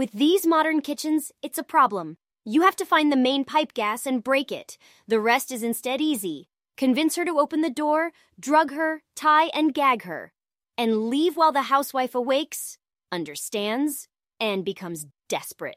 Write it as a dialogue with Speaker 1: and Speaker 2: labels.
Speaker 1: With these modern kitchens, it's a problem. You have to find the main pipe gas and break it. The rest is instead easy. Convince her to open the door, drug her, tie and gag her, and leave while the housewife awakes, understands, and becomes desperate.